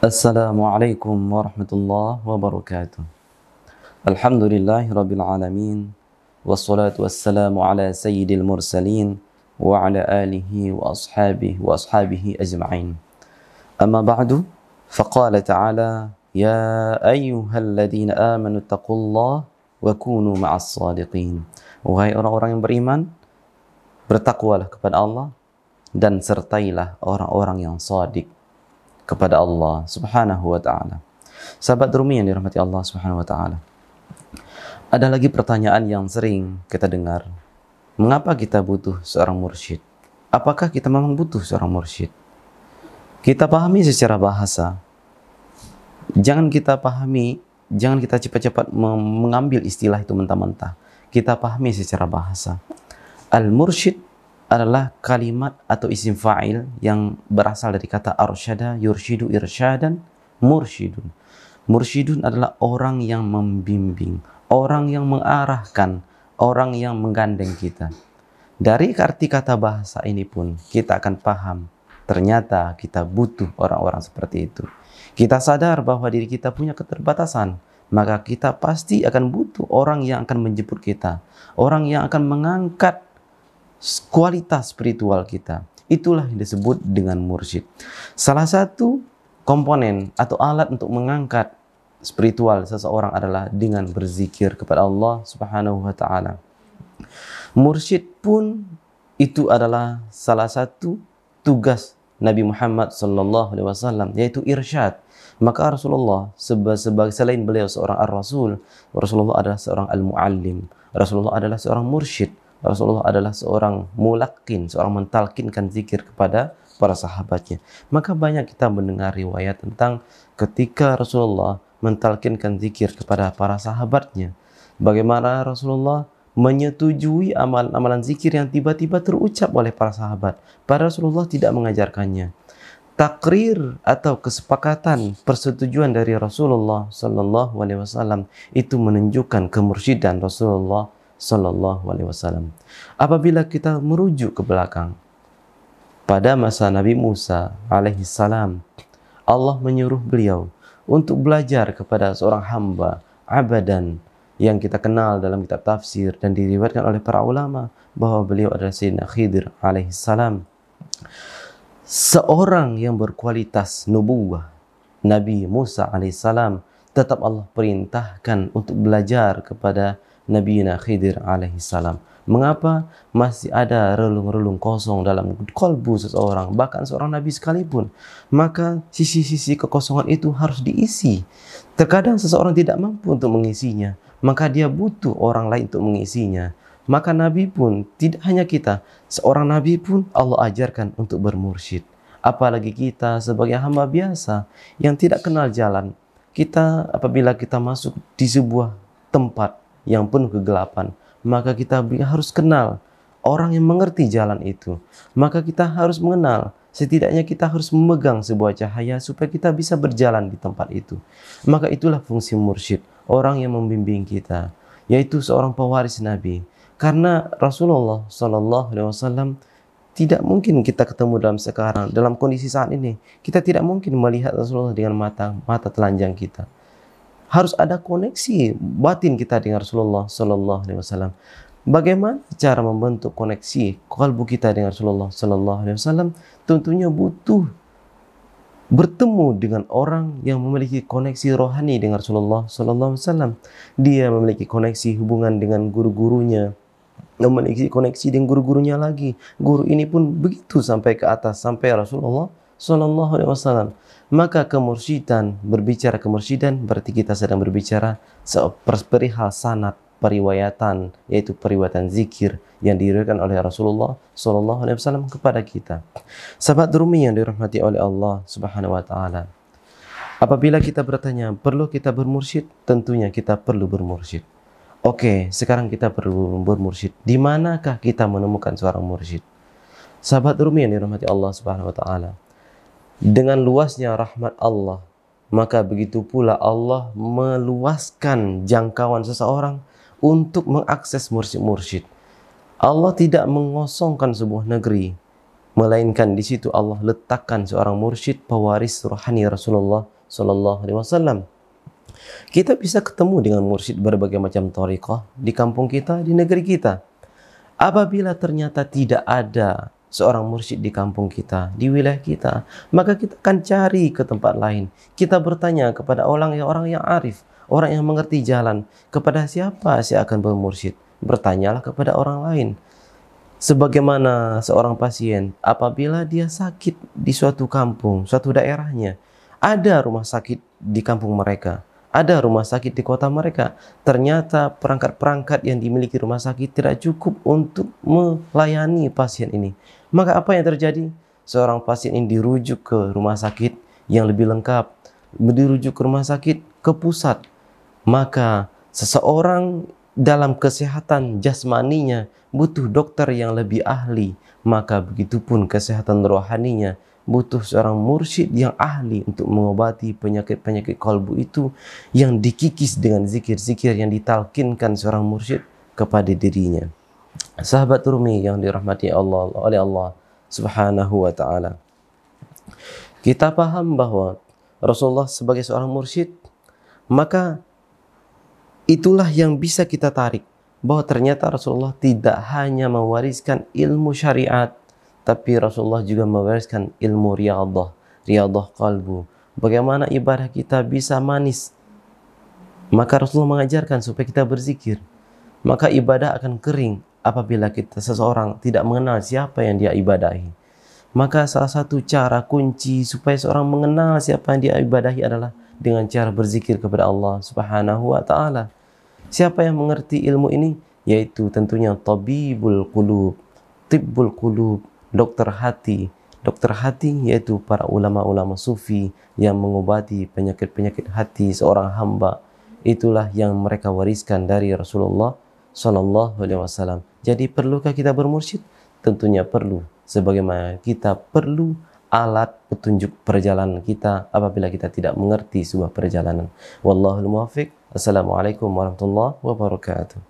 السلام عليكم ورحمة الله وبركاته. الحمد لله رب العالمين والصلاة والسلام على سيد المرسلين وعلى آله وأصحابه وأصحابه أجمعين. أما بعد فقال تعالى يا أيها الذين آمنوا اتقوا الله وكونوا مع الصادقين. Wahai orang-orang yang beriman, bertakwalah kepada Allah dan sertailah orang-orang yang sadik kepada Allah Subhanahu wa taala. Sahabat Rumi yang dirahmati Allah Subhanahu wa taala. Ada lagi pertanyaan yang sering kita dengar. Mengapa kita butuh seorang mursyid? Apakah kita memang butuh seorang mursyid? Kita pahami secara bahasa. Jangan kita pahami, jangan kita cepat-cepat mengambil istilah itu mentah-mentah kita pahami secara bahasa. Al-mursyid adalah kalimat atau isim fa'il yang berasal dari kata arsyada, yurshidu, irsyadan, mursyidun. Mursyidun adalah orang yang membimbing, orang yang mengarahkan, orang yang menggandeng kita. Dari arti kata bahasa ini pun kita akan paham ternyata kita butuh orang-orang seperti itu. Kita sadar bahwa diri kita punya keterbatasan, maka kita pasti akan butuh orang yang akan menjemput kita, orang yang akan mengangkat kualitas spiritual kita. Itulah yang disebut dengan mursyid. Salah satu komponen atau alat untuk mengangkat spiritual seseorang adalah dengan berzikir kepada Allah Subhanahu wa taala. Mursyid pun itu adalah salah satu tugas Nabi Muhammad sallallahu alaihi wasallam yaitu irsyad maka Rasulullah sebagai selain beliau seorang ar-rasul, Rasulullah adalah seorang al-muallim. Rasulullah adalah seorang mursyid. Rasulullah adalah seorang mulakin, seorang mentalkinkan zikir kepada para sahabatnya. Maka banyak kita mendengar riwayat tentang ketika Rasulullah mentalkinkan zikir kepada para sahabatnya. Bagaimana Rasulullah menyetujui amalan-amalan zikir yang tiba-tiba terucap oleh para sahabat. Padahal Rasulullah tidak mengajarkannya takrir atau kesepakatan persetujuan dari Rasulullah Sallallahu Alaihi Wasallam itu menunjukkan kemursyidan Rasulullah Sallallahu Alaihi Wasallam. Apabila kita merujuk ke belakang pada masa Nabi Musa alaihi salam, Allah menyuruh beliau untuk belajar kepada seorang hamba abadan yang kita kenal dalam kitab tafsir dan diriwayatkan oleh para ulama bahwa beliau adalah Sayyidina Khidir alaihi salam seorang yang berkualitas nubuah Nabi Musa alaihissalam tetap Allah perintahkan untuk belajar kepada Nabi Khidir alaihissalam. Mengapa masih ada relung-relung kosong dalam kolbu seseorang, bahkan seorang nabi sekalipun? Maka sisi-sisi kekosongan itu harus diisi. Terkadang seseorang tidak mampu untuk mengisinya, maka dia butuh orang lain untuk mengisinya. Maka Nabi pun tidak hanya kita, seorang Nabi pun Allah ajarkan untuk bermursyid. Apalagi kita sebagai hamba biasa yang tidak kenal jalan. Kita apabila kita masuk di sebuah tempat yang penuh kegelapan, maka kita harus kenal orang yang mengerti jalan itu. Maka kita harus mengenal Setidaknya kita harus memegang sebuah cahaya supaya kita bisa berjalan di tempat itu. Maka itulah fungsi mursyid, orang yang membimbing kita, yaitu seorang pewaris Nabi. Karena Rasulullah Shallallahu Alaihi Wasallam tidak mungkin kita ketemu dalam sekarang dalam kondisi saat ini kita tidak mungkin melihat Rasulullah dengan mata mata telanjang kita harus ada koneksi batin kita dengan Rasulullah Shallallahu Alaihi Wasallam bagaimana cara membentuk koneksi kalbu kita dengan Rasulullah Shallallahu Alaihi Wasallam tentunya butuh bertemu dengan orang yang memiliki koneksi rohani dengan Rasulullah Sallallahu Alaihi Wasallam. Dia memiliki koneksi hubungan dengan guru-gurunya, memiliki koneksi dengan guru-gurunya lagi. Guru ini pun begitu sampai ke atas sampai Rasulullah Shallallahu Alaihi Wasallam. Maka kemursidan berbicara kemursidan berarti kita sedang berbicara perihal sanat periwayatan yaitu periwayatan zikir yang diriwayatkan oleh Rasulullah Shallallahu Alaihi Wasallam kepada kita. Sahabat Rumi yang dirahmati oleh Allah Subhanahu Wa Taala. Apabila kita bertanya, perlu kita bermursyid? Tentunya kita perlu bermursyid. Oke, sekarang kita perlu bermursyid. Di manakah kita menemukan seorang mursyid? Sahabat Rumi yang dirahmati Allah Subhanahu wa taala. Dengan luasnya rahmat Allah, maka begitu pula Allah meluaskan jangkauan seseorang untuk mengakses mursyid-mursyid. Allah tidak mengosongkan sebuah negeri melainkan di situ Allah letakkan seorang mursyid pewaris rohani Rasulullah Sallallahu Alaihi Wasallam. Kita bisa ketemu dengan mursyid berbagai macam tariqah di kampung kita, di negeri kita. Apabila ternyata tidak ada seorang mursyid di kampung kita, di wilayah kita, maka kita akan cari ke tempat lain. Kita bertanya kepada orang yang orang yang arif, orang yang mengerti jalan. Kepada siapa saya akan bermursyid? Bertanyalah kepada orang lain. Sebagaimana seorang pasien apabila dia sakit di suatu kampung, suatu daerahnya, ada rumah sakit di kampung mereka, ada rumah sakit di kota mereka. Ternyata perangkat-perangkat yang dimiliki rumah sakit tidak cukup untuk melayani pasien ini. Maka apa yang terjadi? Seorang pasien ini dirujuk ke rumah sakit yang lebih lengkap, dirujuk ke rumah sakit ke pusat. Maka seseorang dalam kesehatan jasmaninya butuh dokter yang lebih ahli, maka begitupun kesehatan rohaninya butuh seorang mursyid yang ahli untuk mengobati penyakit-penyakit kalbu itu yang dikikis dengan zikir-zikir yang ditalkinkan seorang mursyid kepada dirinya. Sahabat Rumi yang dirahmati Allah oleh Allah Subhanahu wa taala. Kita paham bahwa Rasulullah sebagai seorang mursyid maka itulah yang bisa kita tarik bahwa ternyata Rasulullah tidak hanya mewariskan ilmu syariat tapi Rasulullah juga mewariskan ilmu riyadah, riyadah kalbu. Bagaimana ibadah kita bisa manis. Maka Rasulullah mengajarkan supaya kita berzikir. Maka ibadah akan kering apabila kita seseorang tidak mengenal siapa yang dia ibadahi. Maka salah satu cara kunci supaya seorang mengenal siapa yang dia ibadahi adalah dengan cara berzikir kepada Allah Subhanahu wa taala. Siapa yang mengerti ilmu ini? Yaitu tentunya tabibul qulub, tibbul qulub, dokter hati. Dokter hati yaitu para ulama-ulama sufi yang mengobati penyakit-penyakit hati seorang hamba. Itulah yang mereka wariskan dari Rasulullah Sallallahu Alaihi Wasallam. Jadi perlukah kita bermursyid? Tentunya perlu. Sebagaimana kita perlu alat petunjuk perjalanan kita apabila kita tidak mengerti sebuah perjalanan. Wallahul muwaffiq. Assalamualaikum warahmatullahi wabarakatuh.